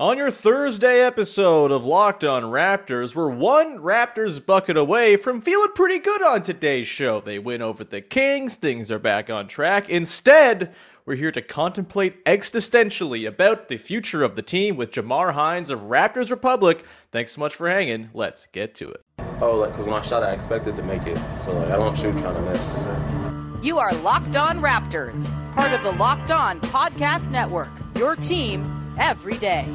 On your Thursday episode of Locked On Raptors, we're one Raptors bucket away from feeling pretty good on today's show. They win over the Kings, things are back on track. Instead, we're here to contemplate existentially about the future of the team with Jamar Hinds of Raptors Republic. Thanks so much for hanging. Let's get to it. Oh, like, because when I shot, I expected to make it. So, like, I don't shoot trying to miss. You are Locked On Raptors, part of the Locked On Podcast Network, your team every day.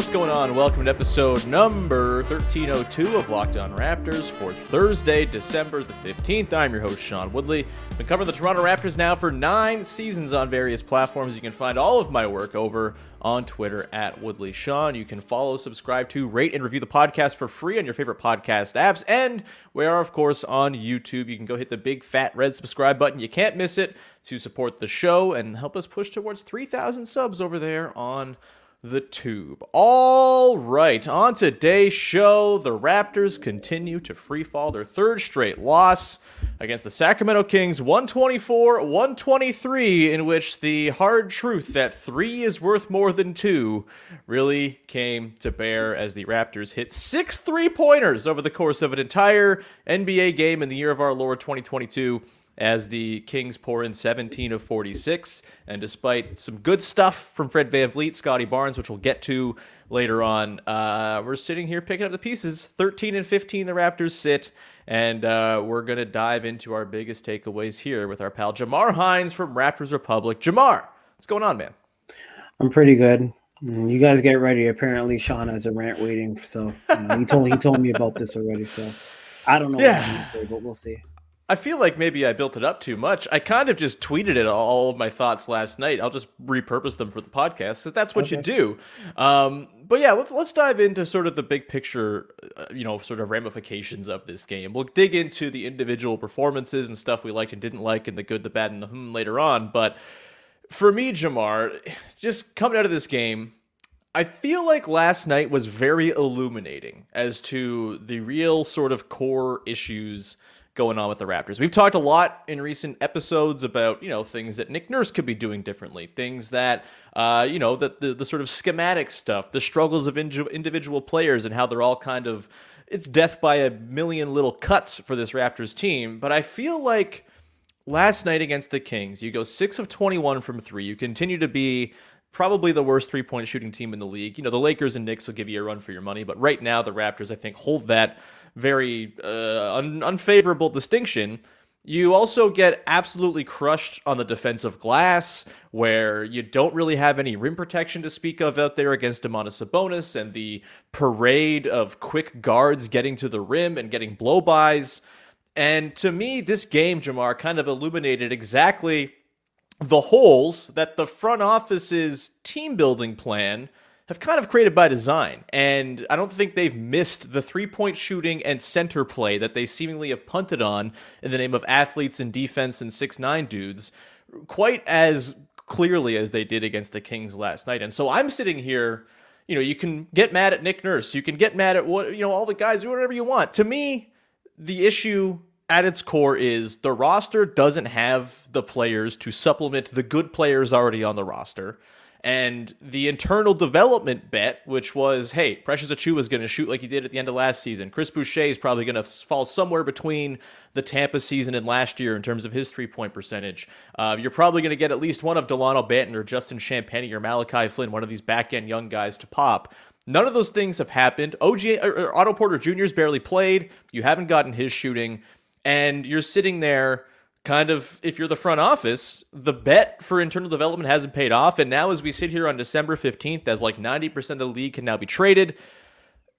What's going on? Welcome to episode number 1302 of Locked On Raptors for Thursday, December the 15th. I'm your host, Sean Woodley. I've been covering the Toronto Raptors now for nine seasons on various platforms. You can find all of my work over on Twitter at Woodley Sean. You can follow, subscribe to, rate, and review the podcast for free on your favorite podcast apps. And we are, of course, on YouTube. You can go hit the big fat red subscribe button. You can't miss it to support the show and help us push towards 3,000 subs over there on the tube. All right, on today's show, the Raptors continue to freefall their third straight loss against the Sacramento Kings 124 123, in which the hard truth that three is worth more than two really came to bear as the Raptors hit six three pointers over the course of an entire NBA game in the year of our Lord 2022 as the Kings pour in 17 of 46. And despite some good stuff from Fred Van VanVleet, Scottie Barnes, which we'll get to later on, uh, we're sitting here picking up the pieces. 13 and 15, the Raptors sit. And uh, we're going to dive into our biggest takeaways here with our pal Jamar Hinds from Raptors Republic. Jamar, what's going on, man? I'm pretty good. You guys get ready. Apparently, Sean has a rant waiting. So you know, he told he told me about this already. So I don't know yeah. what I'm gonna say, but we'll see. I feel like maybe I built it up too much. I kind of just tweeted it all of my thoughts last night. I'll just repurpose them for the podcast because that's what okay. you do. Um, but yeah, let's let's dive into sort of the big picture, uh, you know, sort of ramifications of this game. We'll dig into the individual performances and stuff we liked and didn't like, and the good, the bad, and the hmm later on. But for me, Jamar, just coming out of this game, I feel like last night was very illuminating as to the real sort of core issues going on with the Raptors. We've talked a lot in recent episodes about, you know, things that Nick Nurse could be doing differently, things that, uh, you know, that the, the sort of schematic stuff, the struggles of individual players and how they're all kind of, it's death by a million little cuts for this Raptors team. But I feel like last night against the Kings, you go 6 of 21 from 3. You continue to be probably the worst three point shooting team in the league. You know, the Lakers and Knicks will give you a run for your money, but right now the Raptors, I think, hold that very uh, un- unfavorable distinction. You also get absolutely crushed on the defensive glass, where you don't really have any rim protection to speak of out there against Domantas Sabonis and the parade of quick guards getting to the rim and getting blowbys. And to me, this game, Jamar, kind of illuminated exactly the holes that the front office's team building plan have kind of created by design. And I don't think they've missed the three point shooting and center play that they seemingly have punted on in the name of athletes and defense and six nine dudes quite as clearly as they did against the Kings last night. And so I'm sitting here, you know, you can get mad at Nick Nurse, you can get mad at what, you know, all the guys, do whatever you want. To me, the issue at its core is the roster doesn't have the players to supplement the good players already on the roster. And the internal development bet, which was, hey, Precious Achiuwa is going to shoot like he did at the end of last season. Chris Boucher is probably going to fall somewhere between the Tampa season and last year in terms of his three point percentage. Uh, you're probably going to get at least one of Delano Banton or Justin Champagnie or Malachi Flynn, one of these back end young guys to pop. None of those things have happened. OG or, or Otto Porter Jr.'s barely played. You haven't gotten his shooting, and you're sitting there kind of if you're the front office, the bet for internal development hasn't paid off. And now, as we sit here on December 15th, as like 90% of the league can now be traded,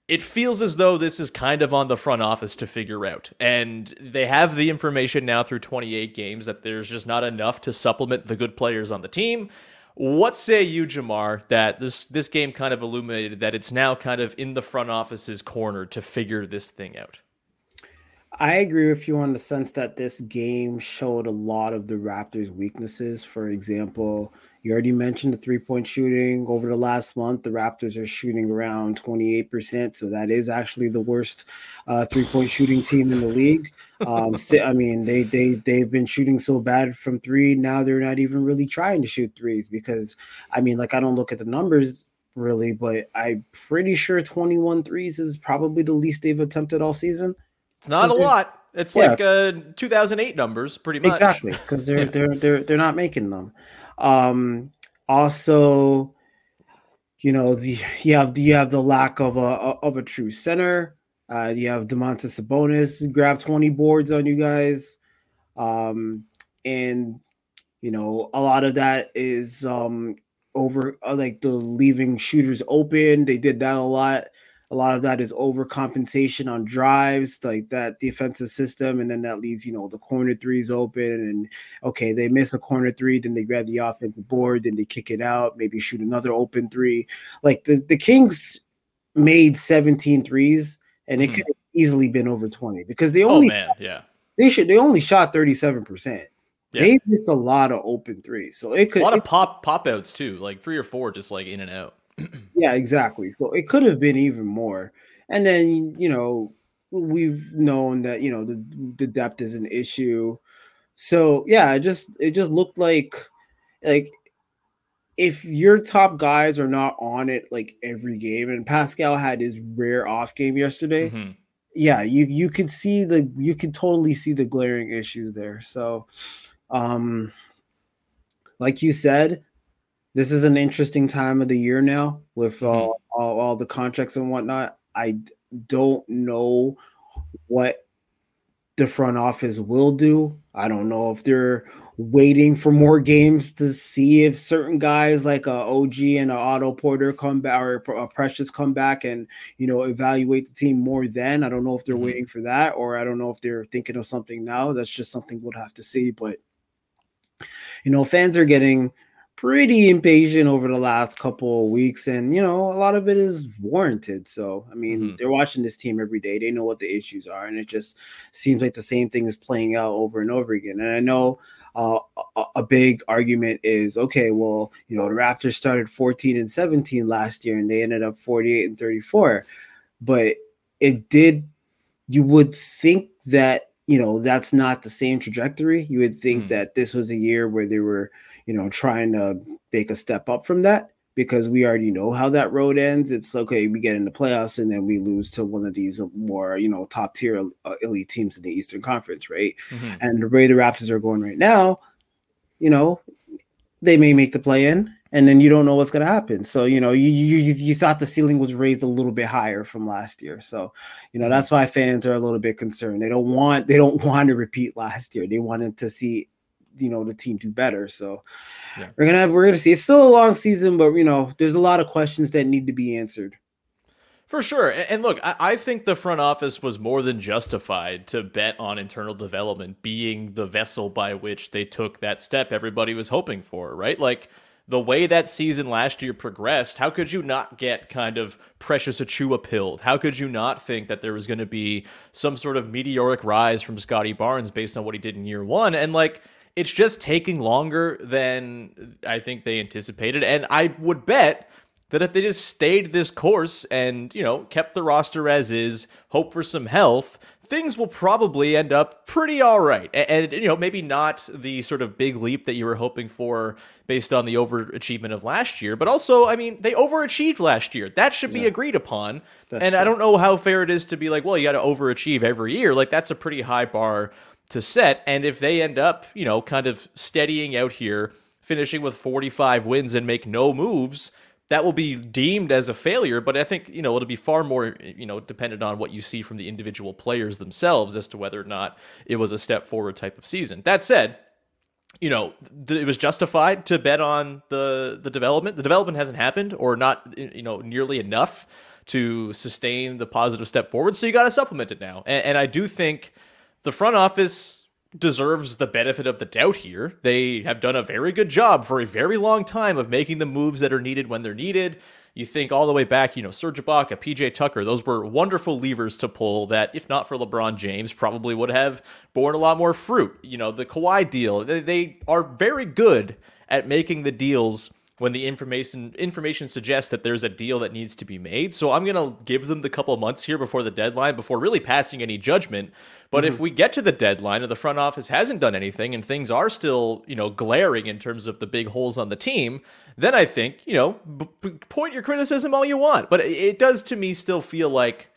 it feels as though this is kind of on the front office to figure out. And they have the information now through 28 games that there's just not enough to supplement the good players on the team. What say you, Jamar, that this this game kind of illuminated that it's now kind of in the front office's corner to figure this thing out? I agree with you on the sense that this game showed a lot of the Raptors' weaknesses. For example, you already mentioned the three point shooting over the last month. The Raptors are shooting around 28%. So that is actually the worst uh, three point shooting team in the league. Um, I mean, they, they, they've been shooting so bad from three. Now they're not even really trying to shoot threes because, I mean, like, I don't look at the numbers really, but I'm pretty sure 21 threes is probably the least they've attempted all season. It's not a lot. It's yeah. like uh, 2008 numbers, pretty much. Exactly, because they're they're they're they're not making them. Um, also, you know, the you have you have the lack of a of a true center. Uh, you have Domantas Sabonis grab 20 boards on you guys, um, and you know a lot of that is um over uh, like the leaving shooters open. They did that a lot a lot of that is overcompensation on drives, like that defensive system, and then that leaves you know the corner threes open. And okay, they miss a corner three, then they grab the offensive board, then they kick it out, maybe shoot another open three. Like the the Kings made 17 threes, and it mm-hmm. could have easily been over 20 because they oh, only oh, man, yeah they should they only shot 37 percent. Yeah. They missed a lot of open threes, so it could a lot of pop pop outs too, like three or four, just like in and out yeah, exactly. So it could have been even more. And then, you know, we've known that, you know, the, the depth is an issue. So yeah, it just it just looked like like if your top guys are not on it like every game, and Pascal had his rare off game yesterday, mm-hmm. yeah, you you could see the you could totally see the glaring issues there. So um like you said, this is an interesting time of the year now with mm-hmm. all, all, all the contracts and whatnot. I don't know what the front office will do. I don't know if they're waiting for more games to see if certain guys like a OG and a Otto Porter come back or a Precious come back and you know evaluate the team more. Then I don't know if they're mm-hmm. waiting for that or I don't know if they're thinking of something now. That's just something we'll have to see. But you know, fans are getting pretty impatient over the last couple of weeks and you know a lot of it is warranted so i mean mm-hmm. they're watching this team every day they know what the issues are and it just seems like the same thing is playing out over and over again and i know uh, a, a, big argument is okay well you know the raptors started 14 and 17 last year and they ended up 48 and 34 but it did you would think that you know that's not the same trajectory you would think mm. that this was a year where they were you know, trying to take a step up from that because we already know how that road ends. It's okay, we get in the playoffs and then we lose to one of these more, you know, top tier uh, elite teams in the Eastern Conference, right? Mm-hmm. And the way the Raptors are going right now, you know, they may make the play in and then you don't know what's going to happen. So you know, you, you you thought the ceiling was raised a little bit higher from last year. So you know that's why fans are a little bit concerned. They don't want they don't want to repeat last year. They wanted to see you know the team do better. So yeah. we're gonna have, we're gonna see. It's still a long season, but you know there's a lot of questions that need to be answered. For sure. And look, I think the front office was more than justified to bet on internal development being the vessel by which they took that step everybody was hoping for, right? Like the way that season last year progressed, how could you not get kind of Precious Achiuwa pilled? How could you not think that there was going to be some sort of meteoric rise from Scottie Barnes based on what he did in year one? And like, it's just taking longer than I think they anticipated. And I would bet that if they just stayed this course and, you know, kept the roster as is, hope for some health, things will probably end up pretty all right. And, and, you know, maybe not the sort of big leap that you were hoping for based on the overachievement of last year, but also, I mean, they overachieved last year. That should be agreed upon. That's and true. I don't know how fair it is to be like, well, you got to overachieve every year. Like, that's a pretty high bar to set. And if they end up, you know, kind of steadying out here, finishing with 45 wins and make no moves, that will be deemed as a failure, but I think, you know, it'll be far more, you know, dependent on what you see from the individual players themselves as to whether or not it was a step forward type of season. That said, you know, th- it was justified to bet on the the development. The development hasn't happened or not, you know, nearly enough to sustain the positive step forward. So you got to supplement it now. And, and I do think the front office deserves the benefit of the doubt here. They have done a very good job for a very long time of making the moves that are needed when they're needed. You think all the way back, you know, Serge Ibaka, PJ Tucker, those were wonderful levers to pull that, if not for LeBron James, probably would have borne a lot more fruit. You know, the Kawhi deal, they, they are very good at making the deals when the information information suggests that there's a deal that needs to be made. So I'm gonna give them the couple months here before the deadline before really passing any judgment. But mm-hmm. if we get to the deadline and the front office hasn't done anything and things are still you know glaring in terms of the big holes on the team, then I think you know b- point your criticism all you want. But it does to me still feel like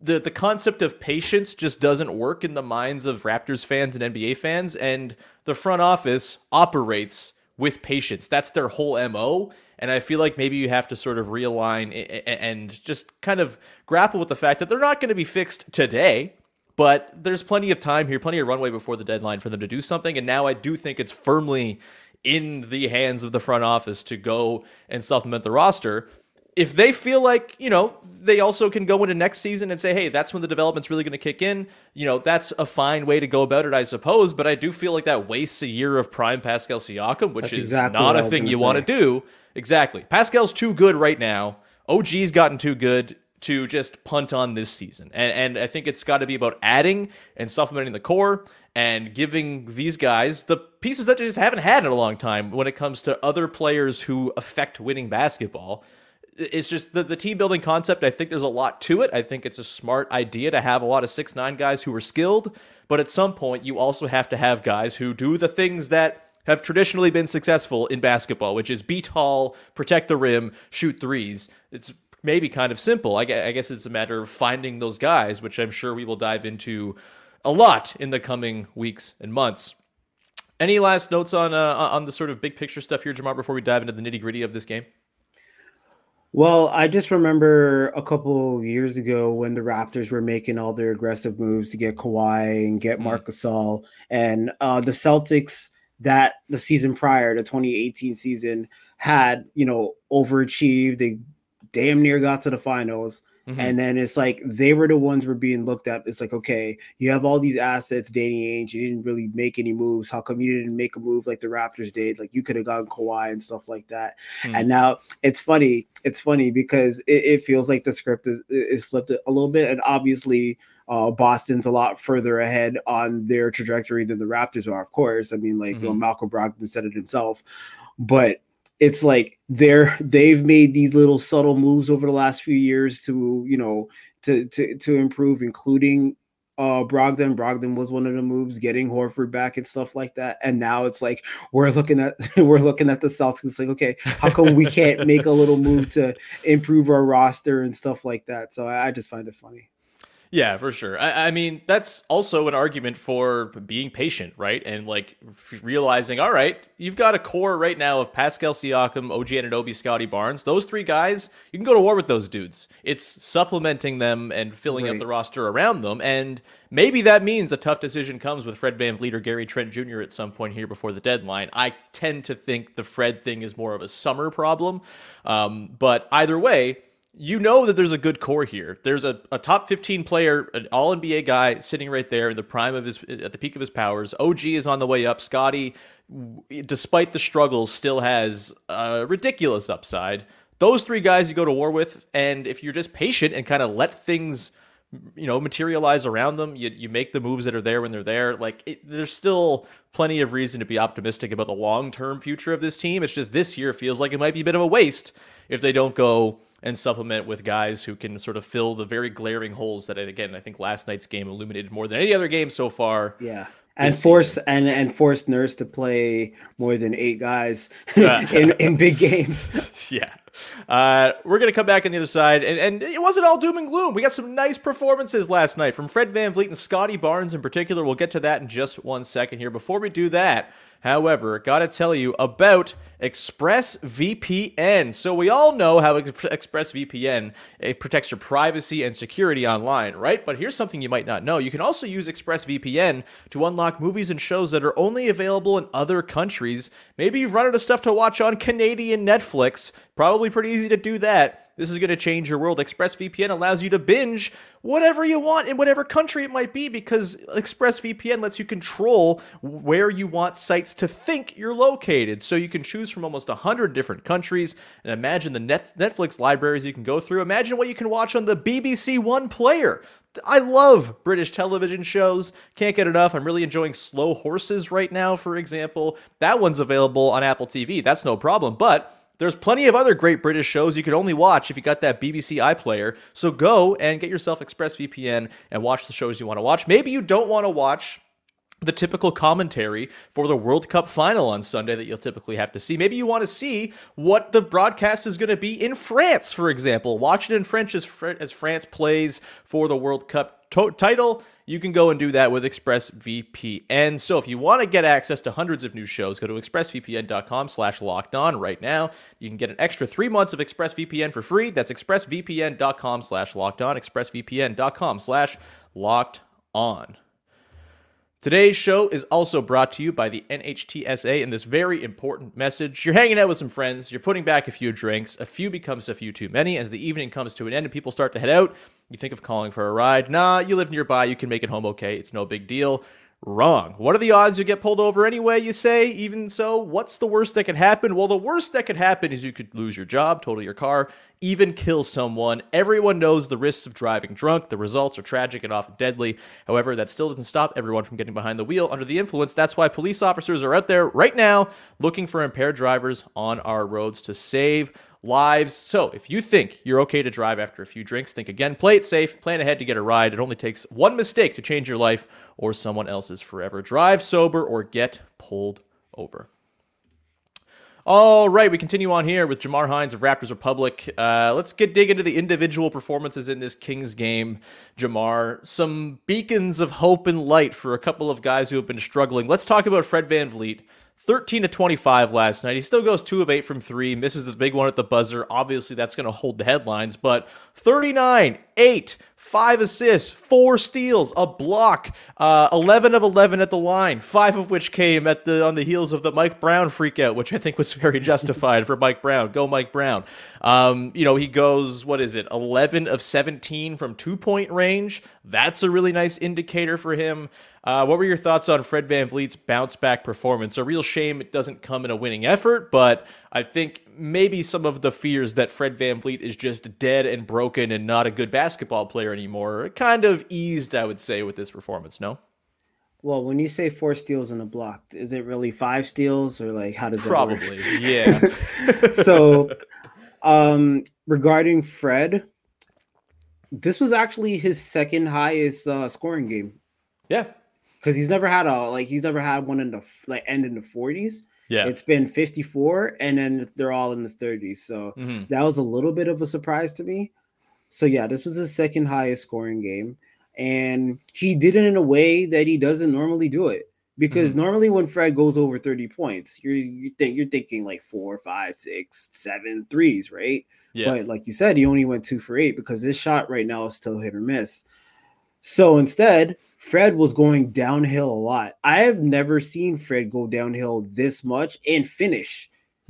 the the concept of patience just doesn't work in the minds of Raptors fans and NBA fans, and the front office operates with patience. That's their whole MO. And I feel like maybe you have to sort of realign and just kind of grapple with the fact that they're not going to be fixed today, but there's plenty of time here, plenty of runway before the deadline for them to do something. And now I do think it's firmly in the hands of the front office to go and supplement the roster if they feel like, you know, they also can go into next season and say, hey, that's when the development's really going to kick in, you know, that's a fine way to go about it, I suppose. But I do feel like that wastes a year of prime Pascal Siakam, which that's is exactly not a thing you want to do. Exactly. Pascal's too good right now. OG's gotten too good to just punt on this season. And, and I think it's got to be about adding and supplementing the core and giving these guys the pieces that they just haven't had in a long time when it comes to other players who affect winning basketball it's just the, the team building concept. I think there's a lot to it. I think it's a smart idea to have a lot of six nine guys who are skilled, but at some point you also have to have guys who do the things that have traditionally been successful in basketball, which is be tall, protect the rim, shoot threes. It's maybe kind of simple. I guess it's a matter of finding those guys, which I'm sure we will dive into a lot in the coming weeks and months. Any last notes on uh, on the sort of big picture stuff here, Jamar, before we dive into the nitty gritty of this game? Well, I just remember a couple years ago when the Raptors were making all their aggressive moves to get Kawhi and get mm. Marc Gasol, and uh, the Celtics that the season prior, the 2018 season, had you know overachieved. They damn near got to the finals. Mm-hmm. And then it's like they were the ones were being looked at. It's like, okay, you have all these assets, Danny Ainge. You didn't really make any moves. How come you didn't make a move like the Raptors did? Like you could have gotten Kawhi and stuff like that. Mm-hmm. And now it's funny. It's funny because it, it, feels like the script is, is flipped a little bit. And obviously, uh, Boston's a lot further ahead on their trajectory than the Raptors are, of course. I mean, like mm-hmm. well, Malcolm Brogdon said it himself. But it's like they're they've made these little subtle moves over the last few years to you know to to to improve, including uh Brogdon. Brogdon was one of the moves, getting Horford back and stuff like that. And now it's like we're looking at we're looking at the Celtics like, okay, how come we can't make a little move to improve our roster and stuff like that? So I, I just find it funny. Yeah, for sure. I, I, mean, that's also an argument for being patient, right? And like f- realizing, all right, you've got a core right now of Pascal Siakam, OG Anunoby, Scottie Barnes. Those three guys, you can go to war with those dudes. It's supplementing them and filling right. out the roster around them. And maybe that means a tough decision comes with Fred VanVleet or Gary Trent Jr. at some point here before the deadline. I tend to think the Fred thing is more of a summer problem. Um, but either way, you know that there's a good core here. There's a, a top 15 player, an all NBA guy sitting right there in the prime of his, at the peak of his powers. OG is on the way up. Scottie, despite the struggles, still has a ridiculous upside. Those three guys you go to war with, and if you're just patient and kind of let things, you know, materialize around them, you, you make the moves that are there when they're there. Like, it, there's still plenty of reason to be optimistic about the long term future of this team. It's just this year feels like it might be a bit of a waste if they don't go and supplement with guys who can sort of fill the very glaring holes that again I think last night's game illuminated more than any other game so far. Yeah. And force season. and and force Nurse to play more than eight guys in, in big games. Yeah. Uh, we're gonna come back on the other side, and, and it wasn't all doom and gloom. We got some nice performances last night from Fred Van VanVleet and Scottie Barnes in particular. We'll get to that in just one second here. Before we do that, However, gotta tell you about ExpressVPN. So we all know how ExpressVPN it protects your privacy and security online, right? But here's something you might not know. You can also use ExpressVPN to unlock movies and shows that are only available in other countries. Maybe you've run out of stuff to watch on Canadian Netflix. Probably pretty easy to do that. This is going to change your world. ExpressVPN allows you to binge whatever you want in whatever country it might be because ExpressVPN lets you control where you want sites to think you're located. So you can choose from almost 100 different countries and imagine the net- Netflix libraries you can go through. Imagine what you can watch on the BBC One player. I love British television shows. Can't get enough. I'm really enjoying Slow Horses right now, for example. That one's available on Apple TV. That's no problem. But there's plenty of other great British shows you could only watch if you got that BBC iPlayer. So go and get yourself ExpressVPN and watch the shows you want to watch. Maybe you don't want to watch the typical commentary for the World Cup final on Sunday that you'll typically have to see. Maybe you want to see what the broadcast is going to be in France, for example. Watch it in French as, as France plays for the World Cup to- title you can go and do that with ExpressVPN. So if you want to get access to hundreds of new shows, go to expressvpn.com slash locked on right now. You can get an extra three months of ExpressVPN for free. That's expressvpn.com slash locked on, expressvpn.com slash locked on. Today's show is also brought to you by the NHTSA and this very important message. You're hanging out with some friends, you're putting back a few drinks, a few becomes a few too many as the evening comes to an end and people start to head out. You think of calling for a ride. Nah, you live nearby, you can make it home okay, it's no big deal. Wrong. What are the odds you get pulled over anyway, you say? Even so, what's the worst that could happen? Well, the worst that could happen is you could lose your job, total your car, even kill someone. Everyone knows the risks of driving drunk. The results are tragic and often deadly. However, that still doesn't stop everyone from getting behind the wheel under the influence. That's why police officers are out there right now looking for impaired drivers on our roads to save lives. So if you think you're okay to drive after a few drinks, think again, play it safe, plan ahead to get a ride. It only takes one mistake to change your life or someone else's forever. Drive sober or get pulled over. All right, we continue on here with Jamar Hinds of Raptors Republic. Uh, let's get dig into the individual performances in this Kings game. Jamar, some beacons of hope and light for a couple of guys who have been struggling. Let's talk about Fred VanVleet. 13 to 25 last night. He still goes 2 of 8 from 3, misses the big one at the buzzer. Obviously, that's going to hold the headlines, but 39, 8, five assists, four steals, a block, uh, 11 of 11 at the line, five of which came at the on the heels of the Mike Brown freakout, which I think was very justified for Mike Brown. Go Mike Brown. Um, you know, he goes, what is it, 11 of 17 from two point range. That's a really nice indicator for him. Uh, what were your thoughts on Fred VanVleet's bounce back performance? A real shame it doesn't come in a winning effort, but I think maybe some of the fears that Fred VanVleet is just dead and broken and not a good basketball player anymore kind of eased, I would say, with this performance, no? Well, when you say four steals in a block, is it really five steals or like how does it work? Probably, yeah. so, um, regarding Fred, this was actually his second highest uh, scoring game. Yeah, because he's never had a like he's never had one in the like end in the 40s. Yeah, it's been 54, and then they're all in the 30s. So mm-hmm. that was a little bit of a surprise to me. So yeah, this was his second highest scoring game. and he did it in a way that he doesn't normally do it. Because Mm-hmm. normally when Fred goes over 30 points, you're you think you're thinking like four, five, six, seven threes, right? Yeah. But like you said, he only went two for eight because this shot right now is still hit or miss. So instead, Fred was going downhill a lot. I have never seen Fred go downhill this much and finish.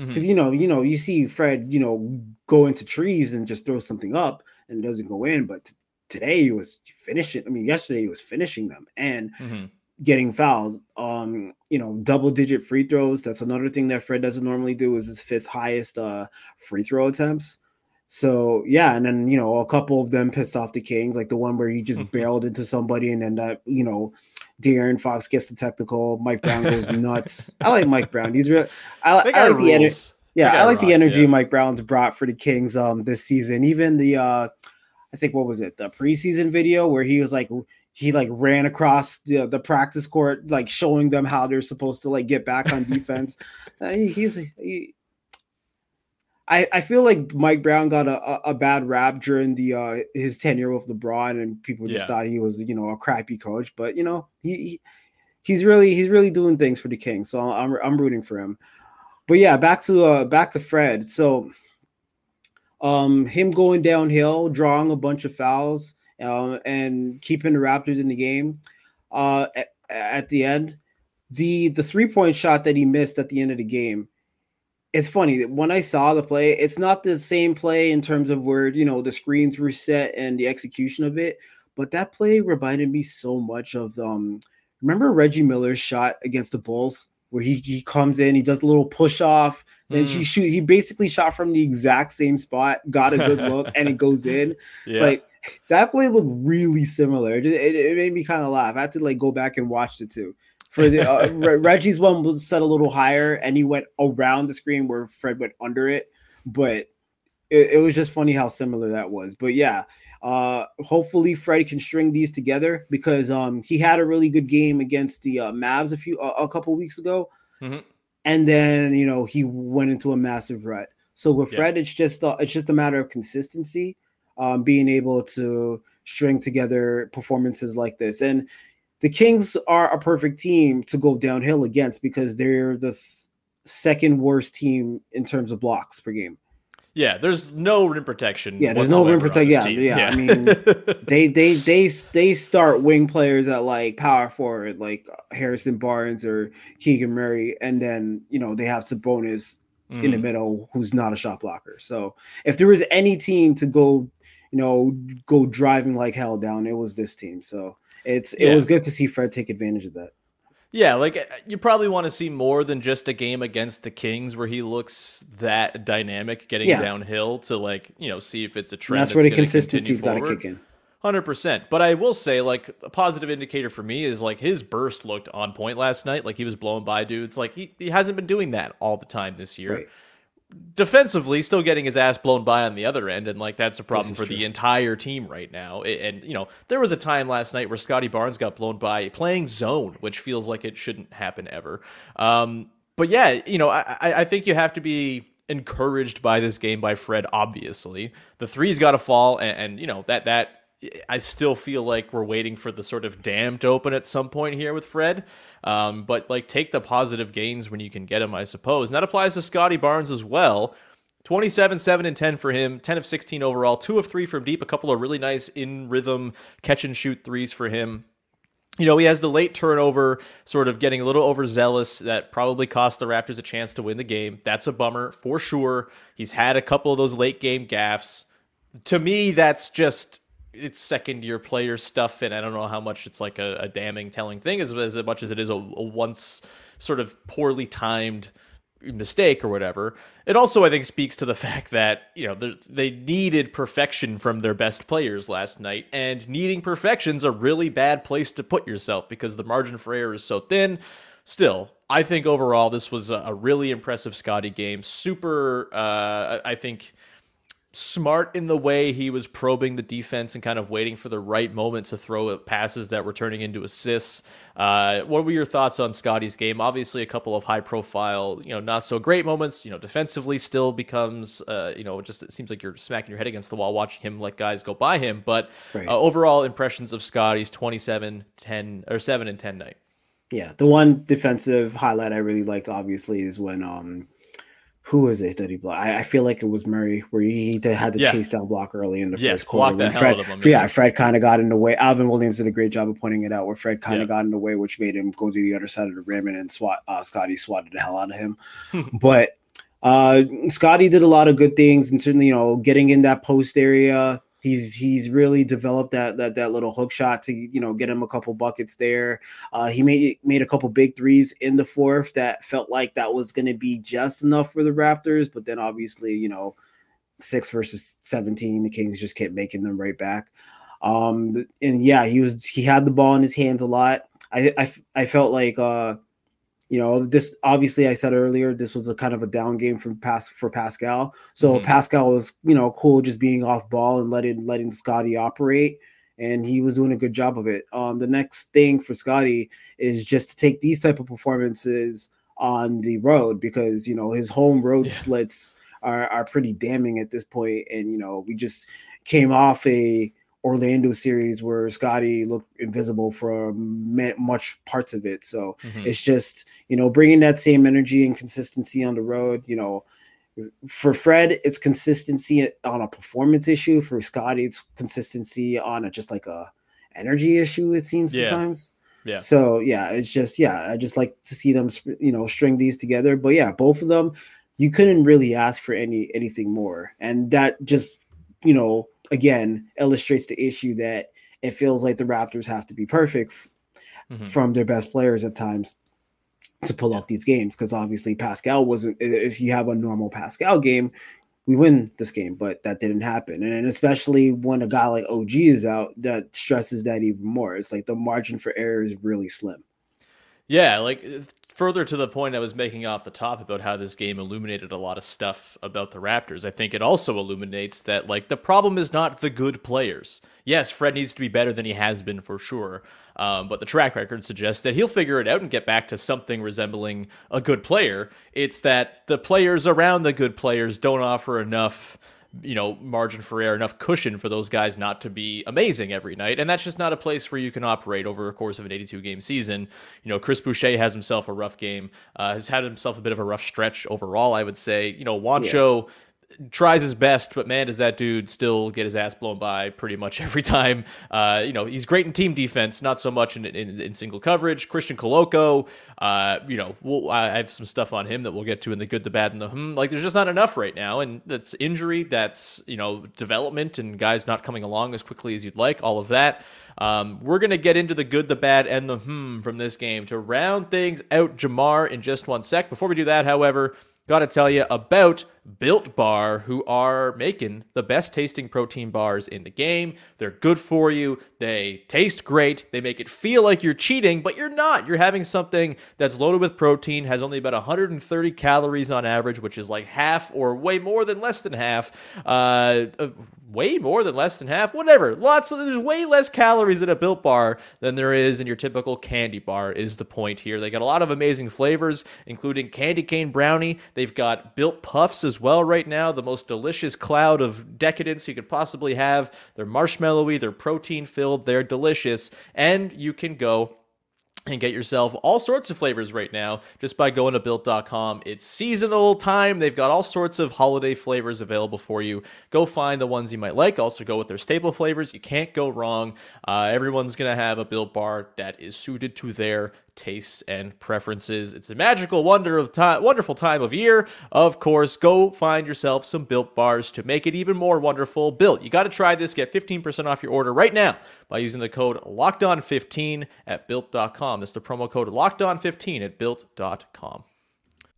Because you know, you know, you see Fred, you know, go into trees and just throw something up and it doesn't go in. But t- today he was finishing. I mean, yesterday he was finishing them and Mhm. getting fouls. Um, you know, double digit free throws. That's another thing that Fred doesn't normally do. Is his fifth highest uh free throw attempts. So yeah, and then you know a couple of them pissed off the Kings, like the one where he just barreled into somebody and then that you know De'Aaron Fox gets the technical. Mike Brown goes nuts. I like Mike Brown. He's real. I, I like the energy. Yeah, I like the energy yeah. Mike Brown's brought for the Kings um this season. Even the uh I think what was it, the preseason video where he was like he like ran across the, the practice court, like showing them how they're supposed to like get back on defense. Uh, he- he's he, I, I feel like Mike Brown got a, a, a bad rap during the uh his tenure with LeBron and people just Yeah. thought he was you know a crappy coach, but you know he, he he's really he's really doing things for the Kings, so I'm I'm rooting for him. But yeah, back to uh back to Fred. So um him going downhill, drawing a bunch of fouls, uh, and keeping the Raptors in the game. Uh at, at the end, the the three-point shot that he missed at the end of the game. It's funny that when I saw the play, it's not the same play in terms of where you know the screens were set and the execution of it, but that play reminded me so much of um remember Reggie Miller's shot against the Bulls where he, he comes in, he does a little push off, then Mm. he shoot he basically shot from the exact same spot, got a good look, and it goes in. It's Yeah. like that play looked really similar. It, it, it made me kind of laugh. I had to like go back and watch the two. For the uh, Reggie's one was set a little higher, and he went around the screen where Fred went under it, but it, it was just funny how similar that was. But yeah, uh, hopefully Fred can string these together because um he had a really good game against the uh, Mavs a few a, a couple weeks ago, Mhm. and then you know he went into a massive rut. So with Yeah. Fred, it's just uh, it's just a matter of consistency, um, being able to string together performances like this. And the Kings are a perfect team to go downhill against because they're the th- second worst team in terms of blocks per game. Yeah, there's no rim protection. Yeah, there's no rim protection. this Yeah, yeah, I mean, They they they they start wing players at like power forward, like Harrison Barnes or Keegan Murray, and then you know they have Sabonis in the Mhm. middle who's not a shot blocker. So if there was any team to go, you know, go driving like hell down, it was this team. So it's it Yeah. was good to see Fred take advantage of that. Yeah, like uh, you probably want to see more than just a game against the Kings where he looks that dynamic getting Yeah. downhill to like, you know, see if it's a And trend. that's where the continue got to kick in. Hundred percent. But I will say, like, a positive indicator for me is like his burst looked on point last night. Like he was blowing by dudes. Like he, he hasn't been doing that all the time this year. Right. Defensively, still getting his ass blown by on the other end, and like that's a problem for the entire team right now. And you know, there was a time last night where Scottie Barnes got blown by playing zone, which feels like it shouldn't happen ever. Um, but yeah, you know, I, I I think you have to be encouraged by this game by Fred. Obviously, the three's got to fall, and, and you know that that I still feel like we're waiting for the sort of dam to open at some point here with Fred. Um, but like take the positive gains when you can get them, I suppose. And that applies to Scottie Barnes as well. 27, 7, and 10 for him, 10 of 16 overall, 2 of 3 from deep, a couple of really nice in rhythm catch and shoot threes for him. You know, he has the late turnover, sort of getting a little overzealous that probably cost the Raptors a chance to win the game. That's a bummer for sure. He's had a couple of those late game gaffes. To me, that's just it's second year player stuff, and I don't know how much it's like a, a damning, telling thing as, as much as it is a, a once sort of poorly timed mistake or whatever. It also, I think, speaks to the fact that you know they're- needed perfection from their best players last night, and needing perfection's a really bad place to put yourself because the margin for error is so thin. Still, I think overall this was a, really impressive Scottie game. Super, uh, I think smart in the way he was probing the defense and kind of waiting for the right moment to throw passes that were turning into assists. Uh, what were your thoughts on Scottie's game? Obviously, a couple of high profile, you know, not so great moments. You know, defensively still becomes, uh, you know, just it seems like you're smacking your head against the wall watching him let guys go by him. But right. uh, overall impressions of Scottie's 27, 10, or 7 and 10 night. Yeah, the one defensive highlight I really liked, obviously, is when um who is it that he blocked? I, I, feel like it was Murray where he, he had to yeah. chase down block early in the yes, first quarter. The Fred, him, yeah. yeah, Fred kind of got in the way. Alvin Williams did a great job of pointing it out where Fred kind of yeah. got in the way, which made him go to the other side of the rim and then swat uh, Scottie swatted the hell out of him. but uh, Scottie did a lot of good things and certainly, you know, getting in that post area, He's he's really developed that that that little hook shot to you know get him a couple buckets there. Uh, he made made a couple big threes in the fourth that felt like that was going to be just enough for the Raptors, but then obviously you know six versus seventeen, the Kings just kept making them right back. Um, and yeah, he was he had the ball in his hands a lot. I I, I felt like uh you know, this obviously I said earlier this was a kind of a down game for Pas for Pascal. So mm-hmm. Pascal was, you know, cool just being off ball and letting letting Scottie operate. And he was doing a good job of it. Um, the next thing for Scottie is just to take these type of performances on the road because you know his home road yeah. splits are are pretty damning at this. And you know, we just came off a Orlando series where Scottie looked invisible for much parts of it. So mm-hmm. it's just, you know, bringing that same energy and consistency on the road, you know, for Fred, it's consistency on a performance issue. For Scottie, it's consistency on a just like a energy issue. It seems yeah. sometimes. Yeah. So yeah, it's just yeah, I just like to see them, you know, string these together. But yeah, both of them, you couldn't really ask for any anything more, and that just you know again illustrates the issue that it feels like the Raptors have to be perfect mm-hmm. from their best players at times to pull out these games because obviously Pascal wasn't if you have a normal Pascal game we win this game but that didn't happen. And especially when a guy like OG is out that stresses that even more. It's like the margin for error is really slim. Yeah like further to the point I was making off the top about how this game illuminated a lot of stuff about the Raptors, I think it also illuminates that like the problem is not the good players. Yes, Fred needs to be better than he has been for sure. Um, but the track record suggests that he'll figure it out and get back to something resembling a good player. It's that the players around the good players don't offer enough you know, margin for error, enough cushion for those guys not to be amazing every night. And that's just not a place where you can operate over a course of an 82 game season. You know, Chris Boucher has himself a rough game, uh, has had himself a bit of a rough stretch overall, I would say. You know, Juancho. Yeah tries his best, but man, does that dude still get his ass blown by pretty much every time. Uh, you know, he's great in team defense, not so much in, in, in single coverage. Christian Koloko, uh, you know, we'll, I have some stuff on him that we'll get to in the good, the bad, and the hmm. Like, there's just not enough right now, and that's injury, that's you know, development, and guys not coming along as quickly as you'd like. All of that. Um, we're gonna get into the good, the bad, and the hmm from this game to round things out. Jamar in just one sec. Before we do that, however. Got to tell you about Built Bar, who are making the best tasting protein bars in the game. They're good for you. They taste great. They make it feel like you're cheating, but you're not. You're having something that's loaded with protein, has only about 130 calories on average, which is like half or way more than less than half. Uh, way more than less than half, whatever. Lots of there's way less calories in a built bar than there is in your typical candy bar is the point here. They got a lot of amazing flavors including candy cane brownie. They've got built puffs as well right now, the most delicious cloud of decadence you could possibly have. They're marshmallowy, they're protein filled, they're delicious, and you can go and get yourself all sorts of flavors right now just by going to built.com. It's seasonal time. They've got all sorts of holiday flavors available for you. Go find the ones you might like. Also, go with their staple flavors. You can't go wrong. Uh, everyone's going to have a built bar that is suited to their tastes and preferences. It's a magical wonder of time, wonderful time of year. Of course, go find yourself some built bars to make it even more wonderful. Built, you got to try this. Get 15% off your order right now by using the code LOCKEDON15 at built.com. That's the promo code LOCKEDON15 at built.com.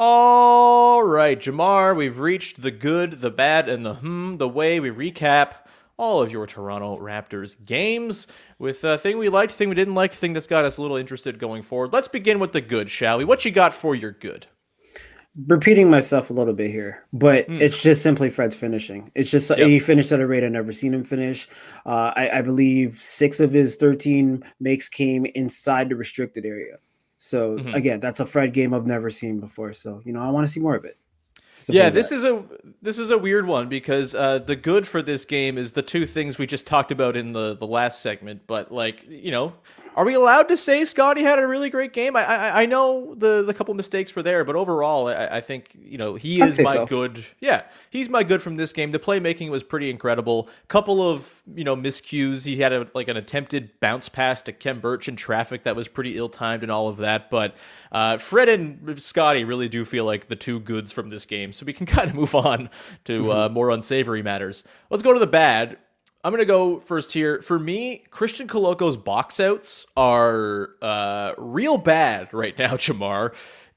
All right, Jamar, we've reached the good, the bad, and the hmm, the way we recap all of your Toronto Raptors games with a thing we liked, thing we didn't like, thing that's got us a little interested going forward. Let's begin with the good, shall we? What you got for your good? repeating myself a little bit here, but it's just simply Fred's finishing. It's just Yep. he finished at a rate I've never seen him finish. Uh, I, I believe six of his 13 makes came inside the restricted area. So Mhm. again, that's a Fred game I've never seen before. So you know, I want to see more of it. Simple yeah, this that. is a this is a weird one because uh, the good for this game is the two things we just talked about in the the last segment. But like you know, are we allowed to say Scottie had a really great game? I I, I know the the couple mistakes were there, but overall, I, I think you know he I'd is my so. good. Yeah, he's my good from this game. The playmaking was pretty incredible. Couple of you know miscues. He had a like an attempted bounce pass to Khem Birch in traffic that was pretty ill timed and all of that. But uh, Fred and Scottie really do feel like the two goods from this game. So we can kind of move on to uh, more unsavory matters. Let's go to the bad. I'm gonna go first here. For me, Christian Koloko's box outs are uh, real bad right now. Jamar,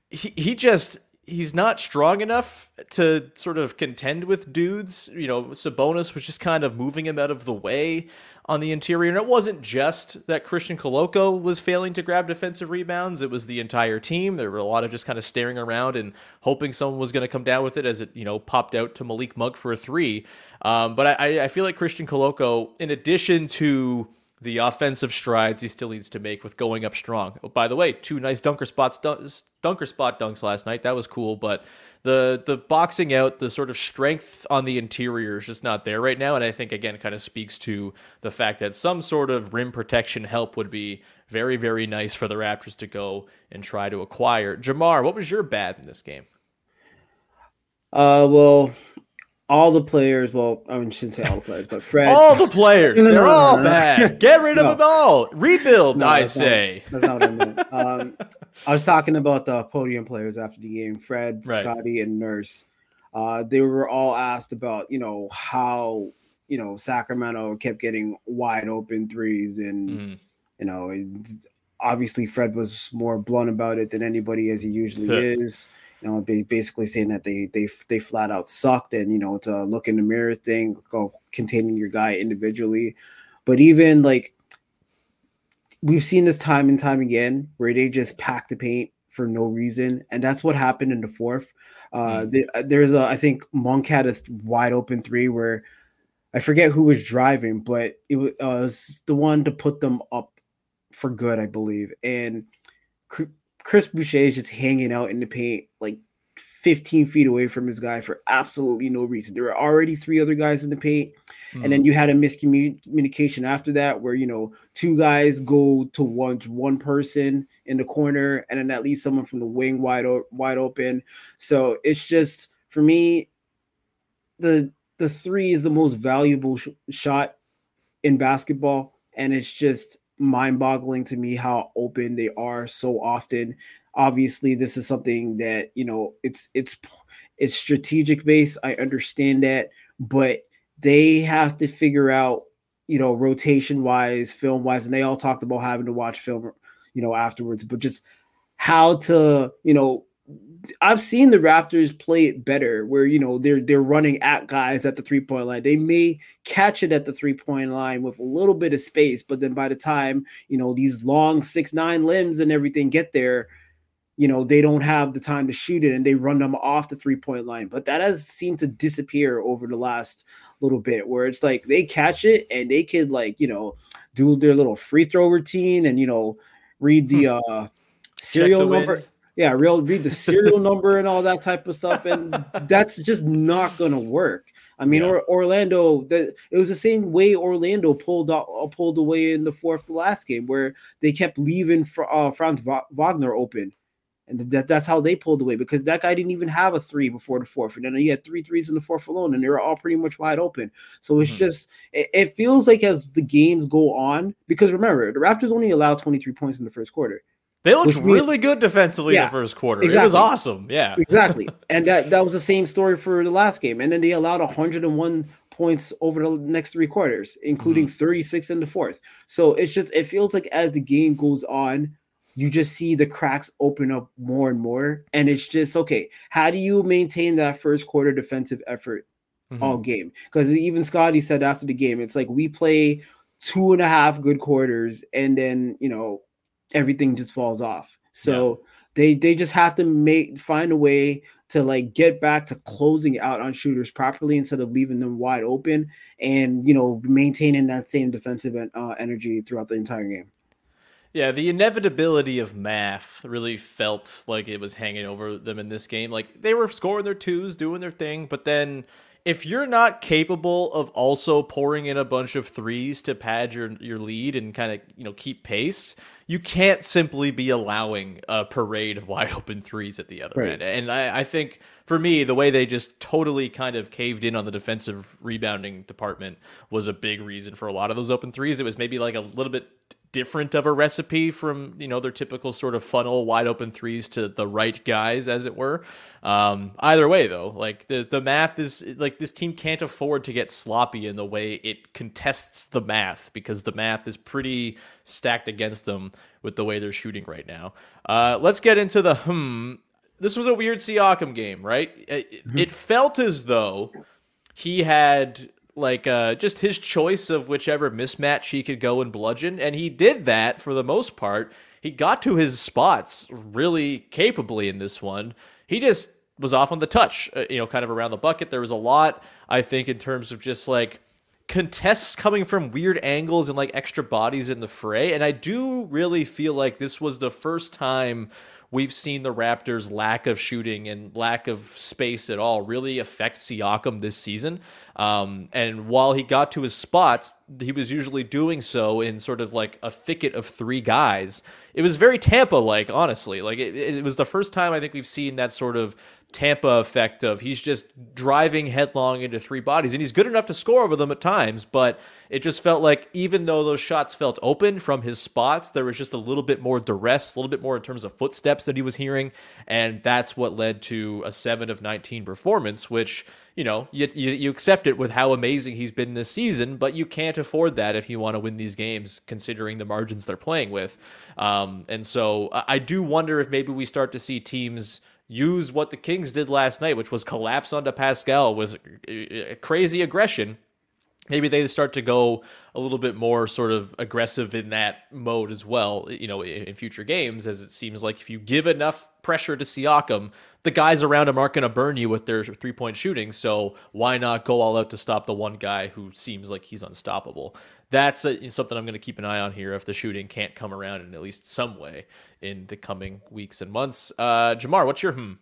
he he just he's not strong enough to sort of contend with dudes. You know, Sabonis was just kind of moving him out of the way on the interior. And it wasn't just that Christian Koloko was failing to grab defensive rebounds, it was the entire team. There were a lot of just kind of staring around and hoping someone was going to come down with it as it, you know, popped out to Malik Monk for a three. Um, but I, I feel like Christian Koloko, in addition to the offensive strides he still needs to make with going up strong. Oh, by the way, two nice dunker spots, dun- dunker spot dunks last night. That was cool, but the the boxing out, the sort of strength on the interior is just not there right now. And I think again, kind of speaks to the fact that some sort of rim protection help would be very, very nice for the Raptors to go and try to acquire. Jamar, what was your bad in this game? Uh, well, all the players. Well, I shouldn't say all the players, but Fred. All the players, No, no, they're no, no, all bad. Get rid of them all. Rebuild, I that's not- say. that's not what I meant. Um, I was talking about the podium players after the game. Fred, Right. Scottie, and Nurse. Uh, they were all asked about you know how you know Sacramento kept getting wide open threes and Mhm. you know obviously Fred was more blunt about it than anybody as he usually is. You know, ba- basically saying that they they they flat out sucked and you know it's a look in the mirror thing, go containing your guy individually. But even like we've seen this time and time again where they just pack the paint for no reason, and that's what happened in the fourth. Uh, the- there's a I think Monk had a wide open three where I forget who was driving, but it was, uh, it was the one to put them up for good, I believe. And Chris Boucher is just hanging out in the paint, like 15 feet away from his guy for absolutely no reason. There were already three other guys in the paint, and then mm-hmm. you had a miscommunication after that, where you know two guys go to one one person in the corner, and then that leaves someone from the wing wide o- wide open. So it's just for me, the the three is the most valuable sh- shot in basketball, and it's just mind-boggling to me how open they are so often. Obviously, this is something that you know it's it's it's strategic based. I understand that, but they have to figure out you know rotation wise, film wise, and they all talked about having to watch film, you know, afterwards. But just how to you know I've seen the Raptors play it better where you know they're they're running at guys at the three point line. They may catch it at the three point line with a little bit of space, but then by the time you know these long six nine limbs and everything get there, you know they don't have the time to shoot it and they run them off the three point line. But that has seemed to disappear over the last little bit where it's like they catch it and they could like you know do their little free throw routine and you know read the uh serial number. Yeah, real read the serial number and all that type of stuff, and that's just not gonna work. I mean, Yeah. or, Orlando, the, it was the same way Orlando pulled out, uh, pulled away in the fourth the last game, where they kept leaving Fr- uh, Franz Wagner open, And that, that's how they pulled away because that guy didn't even have a three before the fourth. And then he had three threes in the fourth alone, and they were all pretty much wide open. So it's mm-hmm. just, it, it, feels like as the games go on, because remember, the Raptors only allowed 23 points in the first quarter. They looked really good defensively yeah, in the first quarter. Exactly. It was awesome. Yeah. Exactly. and that, that was the same story for the last game. And then they allowed 101 points over the next three quarters, including mm-hmm. 36 in the fourth. So it's just, it feels like as the game goes on, you just see the cracks open up more and more. And it's just, okay, how do you maintain that first quarter defensive effort mm-hmm. all game? Because even Scottie said after the game, it's like we play two and a half good quarters and then, you know, everything just falls off. So yeah. they they just have to make find a way to like get back to closing out on shooters properly instead of leaving them wide open and you know maintaining that same defensive uh, energy throughout the entire game. Yeah, the inevitability of math really felt like it was hanging over them in this game. Like they were scoring their twos, doing their thing, but then if you're not capable of also pouring in a bunch of threes to pad your your lead and kind of you know keep pace, you can't simply be allowing a parade of wide open threes at the other right. end. And I, I think for me, the way they just totally kind of caved in on the defensive rebounding department was a big reason for a lot of those open threes. It was maybe like a little bit different of a recipe from you know their typical sort of funnel wide open threes to the right guys as it were. Um, either way though like the the math is like this team can't afford to get sloppy in the way it contests the math because the math is pretty stacked against them with the way they're shooting right now. Uh, let's get into the hmm this was a weird Siakam game right? It, mm-hmm. it felt as though he had like uh, just his choice of whichever mismatch he could go and bludgeon, and he did that for the most part. He got to his spots really capably in this one. He just was off on the touch, uh, you know, kind of around the bucket. There was a lot, I think, in terms of just like contests coming from weird angles and like extra bodies in the fray. And I do really feel like this was the first time we've seen the Raptors' lack of shooting and lack of space at all really affect Siakam this season. Um, and while he got to his spots, he was usually doing so in sort of like a thicket of three guys. It was very Tampa like, honestly. Like it, it was the first time I think we've seen that sort of Tampa effect of he's just driving headlong into three bodies, and he's good enough to score over them at times. But it just felt like even though those shots felt open from his spots, there was just a little bit more duress, a little bit more in terms of footsteps that he was hearing, and that's what led to a seven of nineteen performance, which you know you, you, you accept it with how amazing he's been this season, but you can't afford that if you want to win these games, considering the margins they're playing with. Um, and so I do wonder if maybe we start to see teams use what the Kings did last night, which was collapse onto Pascal with uh, uh, crazy aggression. Maybe they start to go a little bit more sort of aggressive in that mode as well, you know, in future games, as it seems like if you give enough pressure to Siakam, the guys around him aren't going to burn you with their three point shooting. So why not go all out to stop the one guy who seems like he's unstoppable? That's a, something I'm going to keep an eye on here if the shooting can't come around in at least some way in the coming weeks and months. Uh, Jamar, what's your hmm?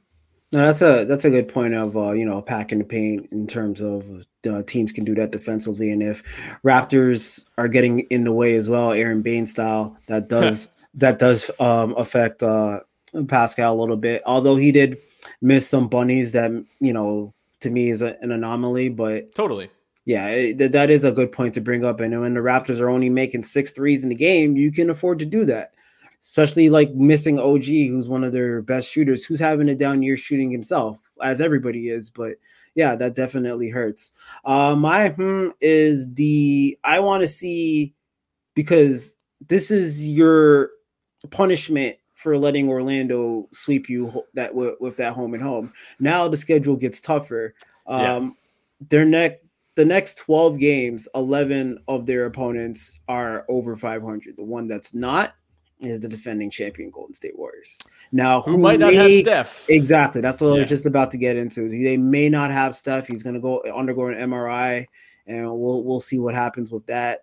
No, that's a that's a good point of uh, you know packing the paint in terms of uh, teams can do that defensively, and if Raptors are getting in the way as well, Aaron Baynes style, that does that does um, affect uh, Pascal a little bit. Although he did miss some bunnies that you know to me is a, an anomaly, but totally yeah, it, that is a good point to bring up. And when the Raptors are only making six threes in the game, you can afford to do that. Especially like missing OG, who's one of their best shooters, who's having a down year shooting himself, as everybody is. But yeah, that definitely hurts. Uh, my hmm is the I want to see because this is your punishment for letting Orlando sweep you that with, with that home and home. Now the schedule gets tougher. Um, yeah. Their neck the next 12 games, 11 of their opponents are over 500. The one that's not is the defending champion Golden State Warriors. Now, who, who might not have Steph? Exactly. That's what yeah. I was just about to get into. They may not have Steph. He's going to go undergo an MRI, and we'll we'll see what happens with that.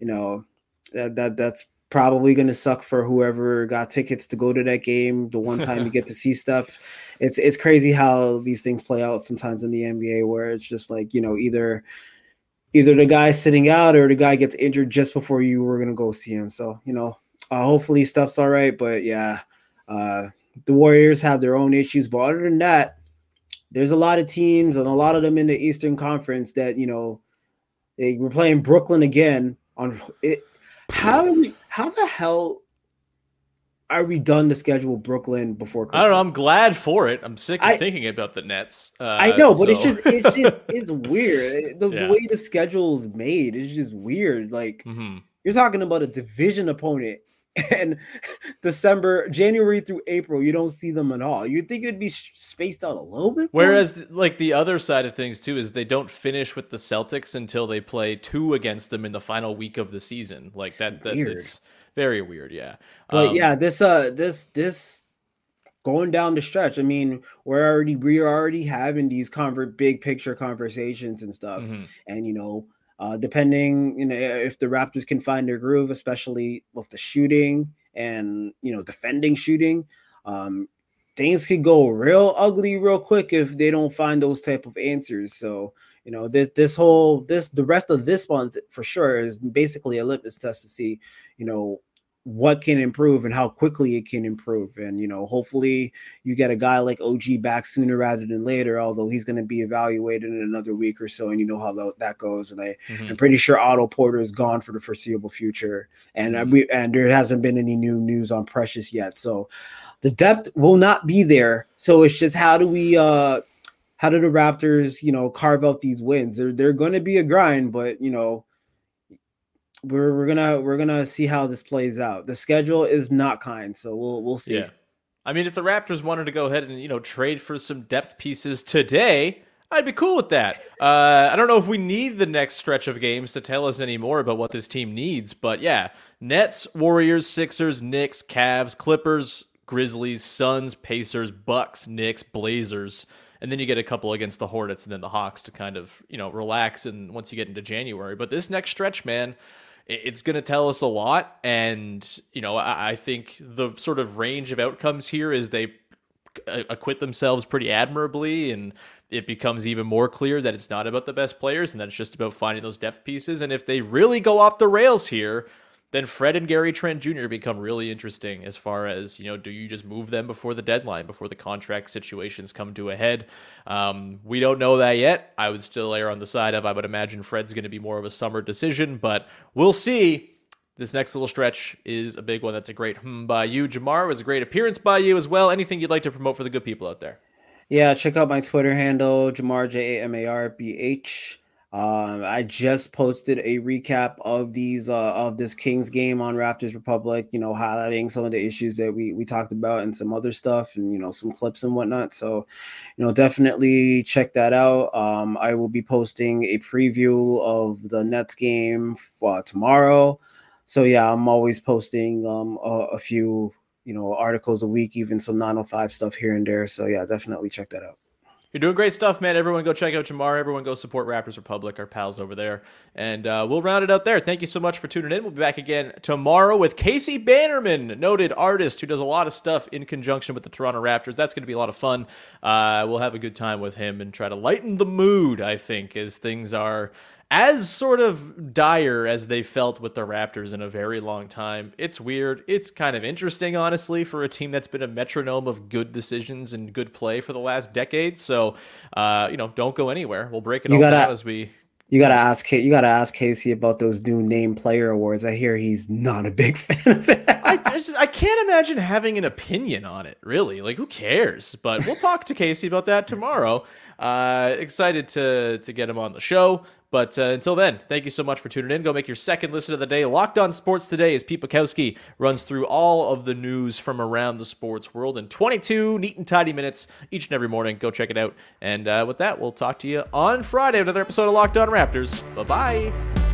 You know, that, that that's probably going to suck for whoever got tickets to go to that game. The one time you get to see Steph it's it's crazy how these things play out sometimes in the NBA where it's just like you know either either the guy sitting out or the guy gets injured just before you were gonna go see him. So you know, uh, hopefully Steph's all right. But yeah, uh, the Warriors have their own issues, but other than that, there's a lot of teams and a lot of them in the Eastern Conference that you know they were playing Brooklyn again on it. How do we? How the hell are we done to schedule Brooklyn before? Christmas? I don't know. I'm glad for it. I'm sick of I- thinking about the Nets. Uh, I know, but it's just it's just it's weird. The, Yeah. way the schedule is made is just weird. Like Mhm. you're talking about a division opponent, and December, January through April, you don't see them at all. You'd think it'd be spaced out a little bit. more? Whereas, like the other side of things too is they don't finish with the Celtics until they play two against them in the final week of the season. Like It's that, that weird. it's very weird. Yeah, But Um, yeah, this uh this this going down the stretch. I mean, we're already we're already having these convert big picture conversations and stuff. mhm. And you know, uh depending, you know, if the Raptors can find their groove, especially with the shooting and you know, defending shooting, um things could go real ugly real quick if they don't find those type of answers. So, you know, this this whole this the rest of this month for sure is basically a litmus test to see, you know, what can improve and how quickly it can improve. And you know, hopefully you get a guy like OG back sooner rather than later, although he's going to be evaluated in another week or so, and you know how that goes. And I, Mhm. I'm pretty sure Otto Porter is gone for the foreseeable future, and uh, we and there hasn't been any new news on Precious yet. So the depth will not be there. So it's just how do we uh how do the Raptors, you know, carve out these wins? They're they're going to be a grind, but you know, we're we're gonna we're gonna see how this plays out. The schedule is not kind, so we'll we'll see. Yeah. I mean, if the Raptors wanted to go ahead and you know trade for some depth pieces today, I'd be cool with that. Uh, I don't know if we need the next stretch of games to tell us any more about what this team needs, but yeah, Nets, Warriors, Sixers, Knicks, Cavs, Clippers, Grizzlies, Suns, Pacers, Bucks, Knicks, Blazers, and then you get a couple against the Hornets and then the Hawks to kind of you know relax and once you get into January. But this next stretch, man it's going to tell us a lot. And, you know, I, I think the sort of range of outcomes here is they a- acquit themselves pretty admirably and it becomes even more clear that it's not about the best players and that it's just about finding those depth pieces. And if they really go off the rails here, then Fred and Gary Trent Jr. become really interesting as far as, you know, do you just move them before the deadline, before the contract situations come to a head? Um, we don't know that yet. I would still err on the side of, I would imagine Fred's going to be more of a summer decision, but we'll see. This next little stretch is a big one. That's a great hmm by you. Jamar was a great appearance by you as well. Anything you'd like to promote for the good people out there? Yeah, check out my Twitter handle, Jamar J A M A R B H. Um, I just posted a recap of these uh, of this Kings game on Raptors Republic. You know, highlighting some of the issues that we we talked about and some other stuff, and you know some clips and whatnot. So, you know, definitely check that out. Um, I will be posting a preview of the Nets game uh, tomorrow. So yeah, I'm always posting um, a, a few you know articles a week, even some 905 stuff here and there. So yeah, definitely check that out. You're doing great stuff, man. Everyone go check out Jamar. Everyone go support Raptors Republic, our pals over there. And uh, we'll round it out there. Thank you so much for tuning in. We'll be back again tomorrow with Casey Bannerman, noted artist who does a lot of stuff in conjunction with the Toronto Raptors. That's going to be a lot of fun. Uh, we'll have a good time with him and try to lighten the mood, I think, as things are as sort of dire as they felt with the Raptors in a very long time. It's weird. It's kind of interesting, honestly, for a team that's been a metronome of good decisions and good play for the last decade. So, uh, you know, don't go anywhere. We'll break it You all gotta- down as we. You gotta ask you gotta ask Casey about those new name player awards. I hear he's not a big fan of it. I just I can't imagine having an opinion on it. Really, like who cares? But we'll talk to Casey about that tomorrow. Uh, excited to to get him on the show. But uh, until then, thank you so much for tuning in. Go make your second listen of the day. Locked on Sports Today as Pete Bukowski runs through all of the news from around the sports world in 22 neat and tidy minutes each and every morning. Go check it out. And uh, with that, we'll talk to you on Friday. Another episode of Locked On Raptors. Bye bye.